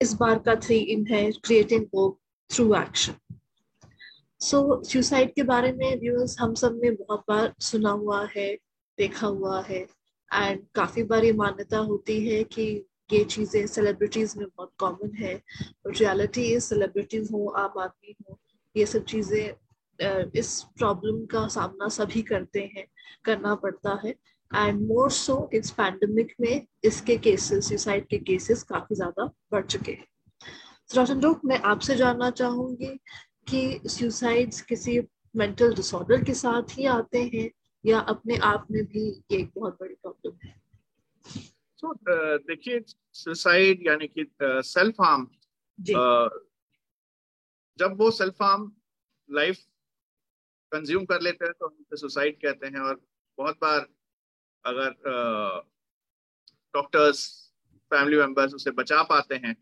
इस बार का थ्री इन है creating hope through action so suicide के बारे में व्यूअर्स हम सबने बहुत बार सुना हुआ है, देखा हुआ है एंड काफ़ी बार ये मान्यता होती है कि ये चीज़ें सेलिब्रिटीज में बहुत कॉमन है और रियलिटी इज़ सेलिब्रिटीज हो, आम आदमी हो, ये सब चीज़ें इस प्रॉब्लम का सामना सभी करते हैं, करना पड़ता है। एंड मोर सो इस पैंडमिक में इसके केसेस सुसाइड के केसेस काफ़ी ज़्यादा बढ़ चुके हैं। रोशन रोक मैं आपसे जानना चाहूँगी कि सुसाइड्स किसी मेंटल डिसऑर्डर के साथ ही आते हैं या अपने आप में भी ये एक बहुत बड़ी प्रॉब्लम है? तो so, देखिए सुसाइड यानी कि सेल्फ हार्म जब वो सेल्फ हार्म लाइफ कंज्यूम कर लेते हैं तो हम सुसाइड कहते हैं। और बहुत बार अगर डॉक्टर्स फैमिली मेंबर्स उसे बचा पाते हैं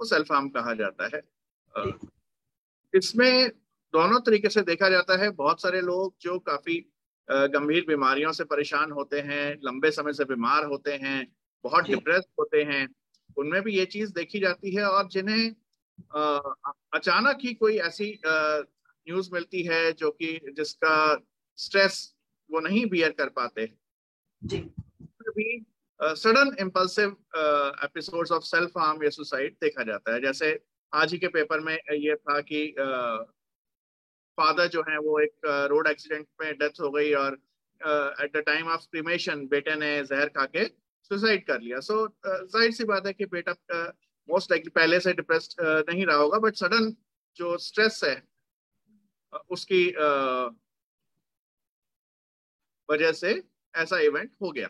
वो सेल्फ हार्म कहा जाता है। इसमें दोनों तरीके से देखा जाता है। बहुत सारे लोग जो काफ़ी गंभीर बीमारियों से परेशान होते हैं लंबे समय से बीमार होते हैं बहुत डिप्रेस होते हैं उनमें भी ये चीज़ देखी जाती है और जिन्हें अचानक ही कोई ऐसी न्यूज़ मिलती है जो कि जिसका स्ट्रेस वो नहीं बियर कर पाते। भी sudden impulsive episodes of self harm या सुसाइड देखा जाता है। जैसे आज ही के पेपर में ये था कि फादर uh, जो है वो एक रोड uh, एक्सीडेंट में डेथ हो गई और at the time of cremation बेटे ने जहर खा के सुसाइड कर लिया। सो so, ज़ाहिर सी बात है कि बेटा मोस्ट लाइकली पहले से डिप्रेस्ड नहीं रहा होगा बट सडन जो स्ट्रेस है उसकी वजह से ऐसा इवेंट हो गया।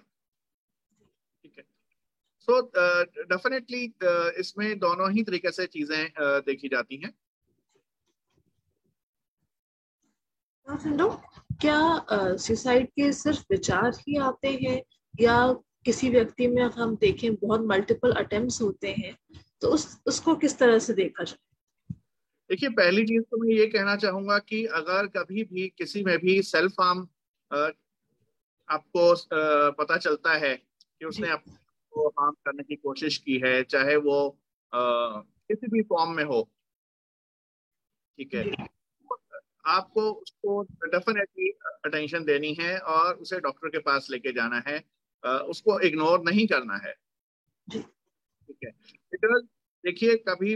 ठीक है। सो डेफिनेटली इसमें दोनों ही तरीके से चीज़ें uh, देखी जाती हैं। क्या सुसाइड uh, के सिर्फ़ विचार ही आते हैं? या किसी व्यक्ति में अगर हम देखें बहुत मल्टीपल अटेम्प्ट्स होते हैं तो उस उसको किस तरह से देखा जाए? देखिए पहली चीज़ तो मैं ये कहना चाहूँगा कि अगर कभी भी किसी में भी सेल्फ हार्म आपको पता चलता है कि उसने आपको हार्म करने की कोशिश की है चाहे वो किसी भी फॉर्म में हो। ठीक है? आपको उसको डेफिनेटली अटेंशन देनी है और उसे डॉक्टर के पास लेके जाना है। उसको इग्नोर नहीं करना है। ठीक है? बिकॉज़ देखिए कभी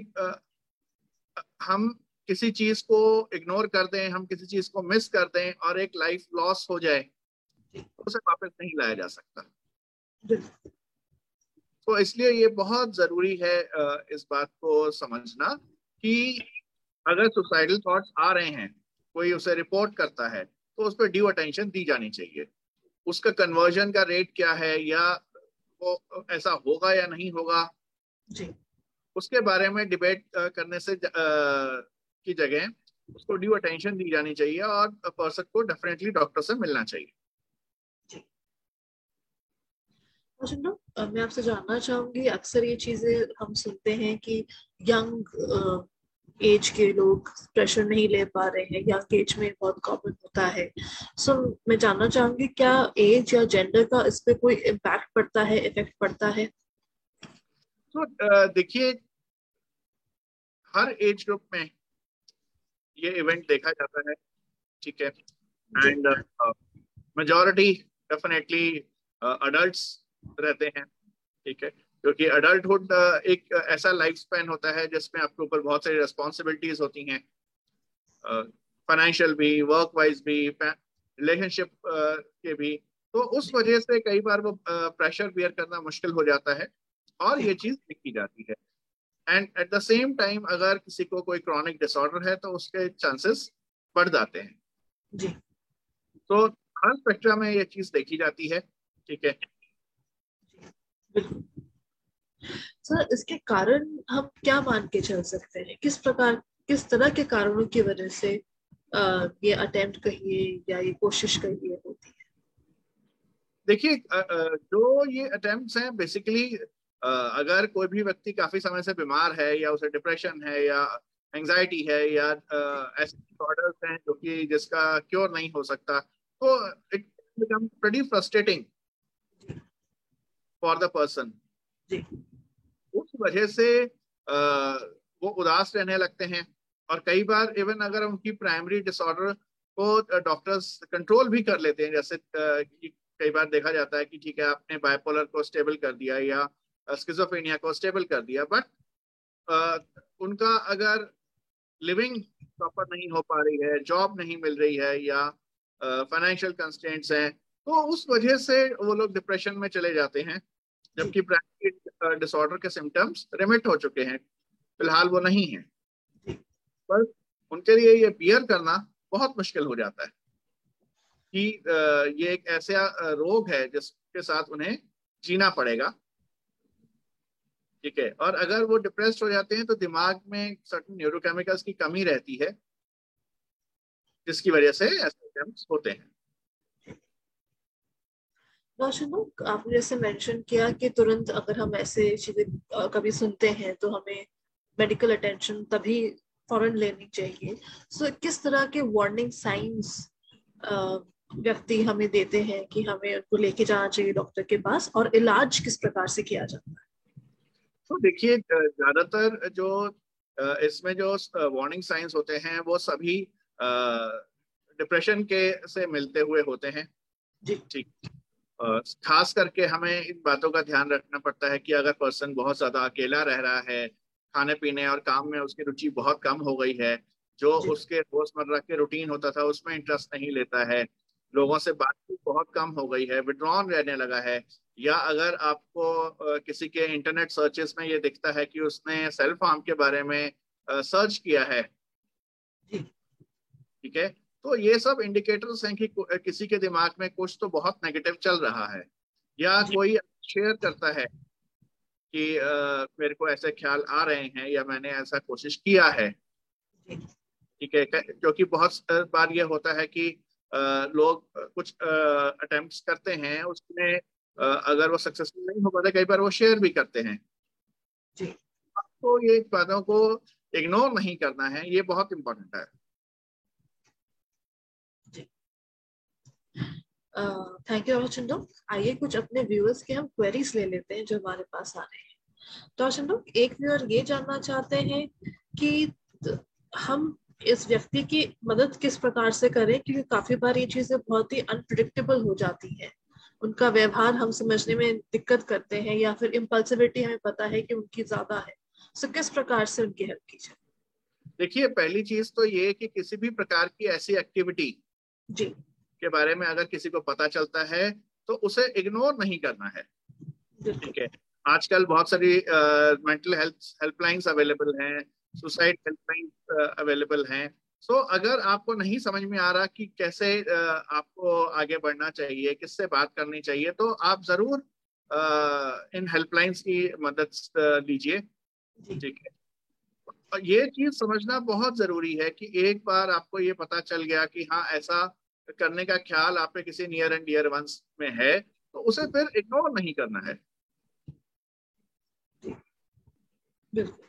हम किसी चीज़ को इग्नोर कर दें हम किसी चीज़ को मिस कर दें और एक लाइफ लॉस हो जाए उसे वापस नहीं लाया जा सकता। तो इसलिए ये बहुत ज़रूरी है इस बात को समझना कि अगर सुसाइडल थॉट्स आ रहे हैं कोई उसे रिपोर्ट करता है तो उस पर ड्यू अटेंशन दी जानी चाहिए। उसका कन्वर्जन का रेट क्या है या वो ऐसा होगा या नहीं होगा? जी। उसके बारे में डिबेट करने से ज, आ, की जगह उसको ड्यू अटेंशन दी जानी चाहिए और पर्सन को डेफिनेटली डॉक्टर से मिलना चाहिए। मैं आपसे जानना चाहूँगी अक्सर ये चीज़ें हम सुनते हैं कि यंग एज के लोग प्रेशर नहीं ले पा रहे हैं यंग एज में बहुत कॉमन होता है। सो so, मैं जानना चाहूँगी क्या एज या जेंडर का इस पे कोई इम्पैक्ट पड़ता है इफ़ेक्ट पड़ता है? तो देखिए हर एज ग्रुप में ये इवेंट देखा जाता है ठीक है? एंड मेजोरिटी डेफिनेटली अडल्ट्स रहते हैं ठीक है? क्योंकि अडल्टहुड एक ऐसा लाइफ स्पैन होता है जिसमें आपके ऊपर बहुत सारी रेस्पॉन्सिबिलिटीज होती हैं। फाइनेंशियल भी वर्क वाइज भी रिलेशनशिप के भी। तो उस वजह से कई बार वो प्रेशर बियर करना मुश्किल हो जाता है और ये चीज़ देखी जाती है। And at the same time अगर किसी को कोई क्रॉनिक डिसऑर्डर है तो उसके चांसेस बढ़ जाते हैं। जी। तो हर स्पेक्ट्रम में ये चीज़ देखी जाती है ठीक है? सर इसके कारण हम क्या मान के चल सकते हैं? किस प्रकार, किस तरह के कारणों की वजह से ये अटेम्प्ट कहिए या ये कोशिश कहिए होती है? देखिए जो ये अटेम्प्ट्स हैं बेसिकली अगर कोई भी व्यक्ति काफ़ी समय से बीमार है या उसे डिप्रेशन है या एंजाइटी है या ऐसे हैं जो कि जिसका क्योर नहीं हो सकता तो it become pretty frustrating for the person उस वजह से आ, वो उदास रहने लगते हैं। और कई बार इवन अगर उनकी प्राइमरी डिसऑर्डर को डॉक्टर्स कंट्रोल भी कर लेते हैं जैसे कई बार देखा जाता है कि ठीक है आपने बायपोलर को स्टेबल कर दिया या स्किजोफेनिया को स्टेबल कर दिया। बट उनका अगर लिविंग प्रॉपर नहीं हो पा रही है जॉब नहीं मिल रही है या फाइनेंशियल कंस्टेंट्स हैं तो उस वजह से वो लोग डिप्रेशन में चले जाते हैं। जबकि प्राइमरी डिसऑर्डर के सिम्टम्स रिमिट हो चुके हैं। फ़िलहाल वो नहीं है। पर उनके लिए ये बियर करना बहुत मुश्किल हो जाता है कि ये एक ऐसा रोग है जिसके साथ उन्हें जीना पड़ेगा। ठीक है? और अगर वो डिप्रेस्ड हो जाते हैं तो दिमाग में सर्टन न्यूरोकेमिकल्स की कमी रहती है जिसकी वजह से ऐसे होते हैं। आपने जैसे मेंशन किया कि तुरंत अगर हम ऐसे चीज़ें कभी सुनते हैं तो हमें मेडिकल अटेंशन तभी फ़ौरन लेनी चाहिए। सो so, किस तरह के वार्निंग साइंस व्यक्ति हमें देते हैं कि हमें उनको लेके जाना चाहिए डॉक्टर के पास और इलाज किस प्रकार से किया जाता है? तो देखिए ज़्यादातर जो इसमें जो वार्निंग साइंस होते हैं वो सभी डिप्रेशन के से मिलते हुए होते हैं। जी। ठीक। खास करके हमें इन बातों का ध्यान रखना पड़ता है कि अगर पर्सन बहुत ज़्यादा अकेला रह रहा है खाने पीने और काम में उसकी रुचि बहुत कम हो गई है जो उसके रोज़मर्रा के रूटीन होता था उसमें इंटरेस्ट नहीं लेता है लोगों से बातचीत बहुत कम हो गई है विड्रॉन रहने लगा है या अगर आपको किसी के इंटरनेट सर्चेस में ये दिखता है कि उसने सेल्फ हार्म के बारे में सर्च किया है। ठीक है? तो ये सब इंडिकेटर्स हैं कि किसी के दिमाग में कुछ तो बहुत नेगेटिव चल रहा है। या कोई शेयर करता है कि आ, मेरे को ऐसे ख्याल आ रहे हैं या मैंने ऐसा कोशिश किया है। ठीक है क्योंकि बहुत बार ये होता है कि आ, लोग कुछ अटेम्प्ट करते हैं उसमें आ, अगर वो सक्सेसफुल नहीं हो पाते कई बार वो शेयर भी करते हैं। तो ये बातों को इग्नोर नहीं करना है ये बहुत इम्पोर्टेंट है। थैंक यू अर्चंदो आइए कुछ अपने व्यूअर्स के हम क्वेरीज ले लेते हैं जो हमारे पास आ रहे हैं। तो अर्चंदो एक व्यूअर ये जानना चाहते हैं कि हम इस व्यक्ति की मदद किस प्रकार से करें? क्योंकि काफ़ी बार ये चीज़ें बहुत ही अनप्रिडिक्टेबल हो जाती हैं। उनका व्यवहार हम समझने में दिक्कत करते हैं या फिर इम्पल्सिविटी हमें पता है कि उनकी ज़्यादा है। सो किस प्रकार से उनकी हेल्प की जाए? देखिए पहली चीज़ तो ये कि किसी भी प्रकार की ऐसी एक्टिविटी जी। के बारे में अगर किसी को पता चलता है तो उसे इग्नोर नहीं करना है। ठीक है? आजकल बहुत सारी मेंटल हेल्थ हेल्पलाइंस अवेलेबल हैं सुसाइड हेल्पलाइन अवेलेबल हैं। सो so, अगर आपको नहीं समझ में आ रहा कि कैसे uh, आपको आगे बढ़ना चाहिए किससे बात करनी चाहिए तो आप ज़रूर uh, इन हेल्पलाइंस की मदद लीजिए। ठीक है? ये चीज़ समझना बहुत ज़रूरी है कि एक बार आपको ये पता चल गया कि हाँ ऐसा करने का ख्याल आप पे किसी नियर एंड डियर वंस में है तो उसे फिर इग्नोर नहीं करना है। बिल्कुल।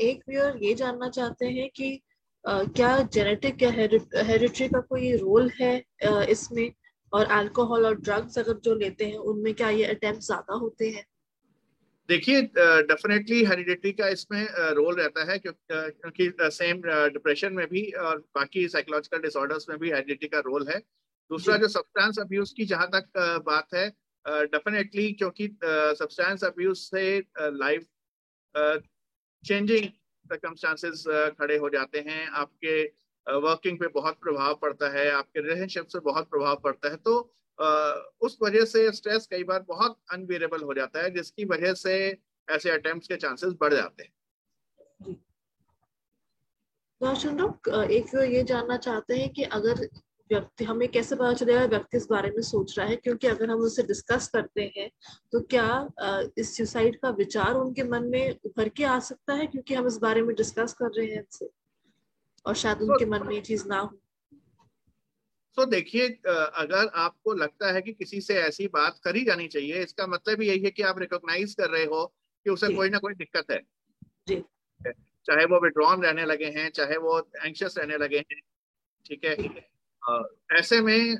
एक व्यूअर ये जानना चाहते हैं कि आ, क्या जेनेटिक या हेरिटरी का कोई रोल है आ, इसमें? और अल्कोहल और ड्रग्स अगर जो लेते हैं उनमें क्या ये अटेम्प्ट ज़्यादा होते हैं? देखिए डेफिनेटली हेरिडिटी का इसमें रोल रहता है क्योंकि सेम डिप्रेशन में भी और बाकी साइकोलॉजिकल डिसऑर्डर्स में भी हेरिडिटी का रोल है। दूसरा जो। सब्सटेंस अब्यूज की जहाँ तक बात है डेफिनेटली क्योंकि सब्सटेंस अब्यूज से लाइफ चेंजिंग सर्कमस्टांसेस खड़े हो जाते हैं। आपके वर्किंग पे बहुत प्रभाव पड़ता है आपके रिलेशनशिप से बहुत प्रभाव पड़ता है। तो उस वजह से स्ट्रेस कई बार बहुत अनबियरेबल हो जाता है जिसकी वजह से ऐसे अटेम्प्ट के चांसेस बढ़ जाते हैं। तो एक ये जानना चाहते हैं कि अगर व्यक्ति हमें कैसे पता चलेगा व्यक्ति इस बारे में सोच रहा है? क्योंकि अगर हम उससे डिस्कस करते हैं तो क्या इस सुसाइड का विचार उनके मन में उभर के आ सकता है? क्योंकि हम इस बारे में डिस्कस कर रहे हैं इनसे और शायद उनके मन में ये चीज़ ना हो। तो देखिए अगर आपको लगता है कि किसी से ऐसी बात करी जानी चाहिए इसका मतलब यही है कि आप रिकॉग्नाइज कर रहे हो कि उसे कोई ना कोई दिक्कत है। जी। चाहे वो विड्रॉन रहने लगे हैं चाहे वो एंक्शस रहने लगे हैं ठीक है? ऐसे में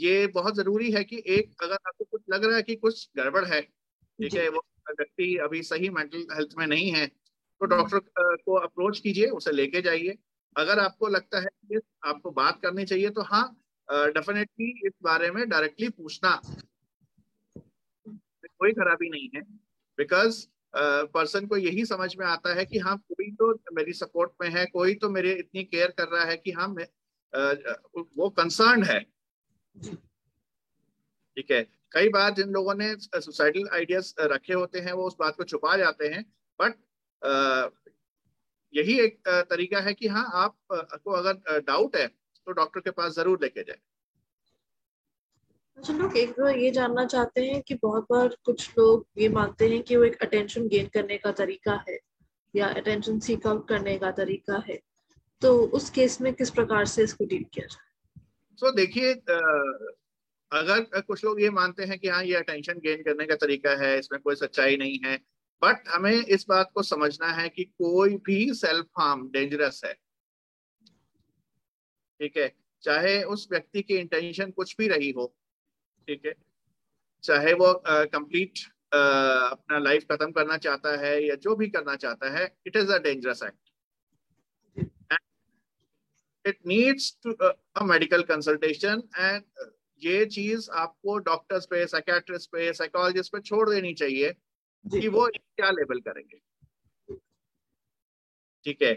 ये बहुत ज़रूरी है कि एक अगर आपको कुछ लग रहा है कि कुछ गड़बड़ है ठीक है? वो व्यक्ति अभी सही मेंटल हेल्थ में नहीं है तो डॉक्टर को अप्रोच कीजिए उसे लेके जाइए। अगर आपको लगता है कि आपको बात करनी चाहिए तो हाँ डेफिनेटली इस बारे में डायरेक्टली पूछना। कोई खराबी नहीं है। बिकॉज़ पर्सन uh, को यही समझ में आता है कि हाँ कोई तो मेरी सपोर्ट में है कोई तो मेरे इतनी केयर कर रहा है कि हाँ uh, वो कंसर्न है। ठीक है? कई बार जिन लोगों ने सुसाइडल आइडियाज़ रखे होते हैं वो उस बात को छुपा जाते हैं। बट यही एक तरीका है कि हाँ आप को अगर डाउट है तो डॉक्टर के पास ज़रूर लेके जाए। अच्छा लोग एक बार ये जानना चाहते हैं कि बहुत बार कुछ लोग ये मानते हैं कि वो एक अटेंशन गेन करने का तरीका है या अटेंशन सीक आउट करने का तरीका है। तो उस केस में किस प्रकार से इसको डील किया जाए? सो so, देखिए अगर कुछ लोग ये मानते हैं कि हाँ ये अटेंशन गेन करने का तरीका है इसमें कोई सच्चाई नहीं है बट हमें इस बात को समझना है कि कोई भी सेल्फ हार्म डेंजरस है। ठीक है? चाहे उस व्यक्ति की इंटेंशन कुछ भी रही हो ठीक है? चाहे वो कंप्लीट uh, uh, अपना लाइफ खत्म करना चाहता है या जो भी करना चाहता है it is a dangerous act it needs to a medical consultation and ये चीज़ आपको डॉक्टर्स पे साइकेट्रिस्ट पे साइकोलॉजिस्ट पे छोड़ देनी चाहिए। कि वो क्या लेबल करेंगे? ठीक है?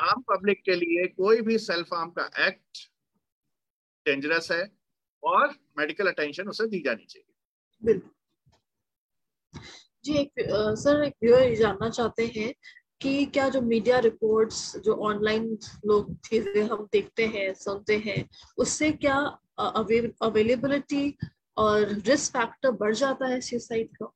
आम पब्लिक के लिए कोई भी सेल्फ आर्म का एक्ट डेंजरस है और मेडिकल अटेंशन उसे दी जानी चाहिए। जी एक आ, सर एक व्यूअर जानना चाहते हैं कि क्या जो मीडिया रिपोर्ट्स जो ऑनलाइन लोग चीज़ें हम देखते हैं सुनते हैं उससे क्या अवेलेबिलिटी और रिस्क फैक्टर बढ़ जाता है सुसाइड का?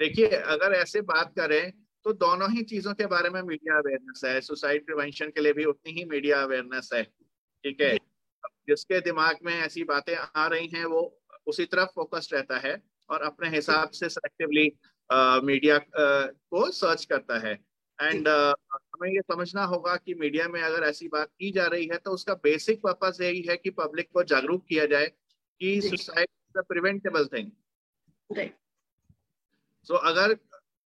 देखिए अगर ऐसे बात करें तो दोनों ही चीज़ों के बारे में मीडिया अवेयरनेस है। सुसाइड प्रिवेंशन के लिए भी उतनी ही मीडिया अवेयरनेस है ठीक है? जिसके दिमाग में ऐसी बातें आ रही हैं वो उसी तरफ़ फोकस रहता है और अपने हिसाब से सेलेक्टिवली मीडिया को सर्च करता है। एंड uh, हमें ये समझना होगा कि मीडिया में अगर ऐसी बात की जा रही है तो उसका बेसिक पर्पज यही है कि पब्लिक को जागरूक किया जाए कि suicide preventable thing so so, अगर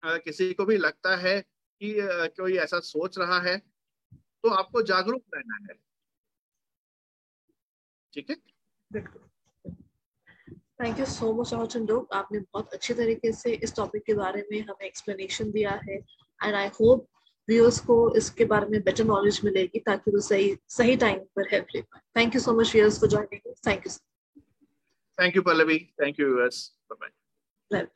किसी को भी लगता है कि कोई ऐसा सोच रहा है तो आपको जागरूक रहना है। ठीक है? Thank you so much Chandok आपने बहुत अच्छे तरीके से इस टॉपिक के बारे में हमें एक्सप्लेनेशन दिया है। एंड आई होप व्यूअर्स को इसके बारे में बेटर नॉलेज मिलेगी ताकि वो सही सही टाइम पर हेल्प ले पाए thank you so much viewers for joining thank you thank you Pallavi thank you viewers bye bye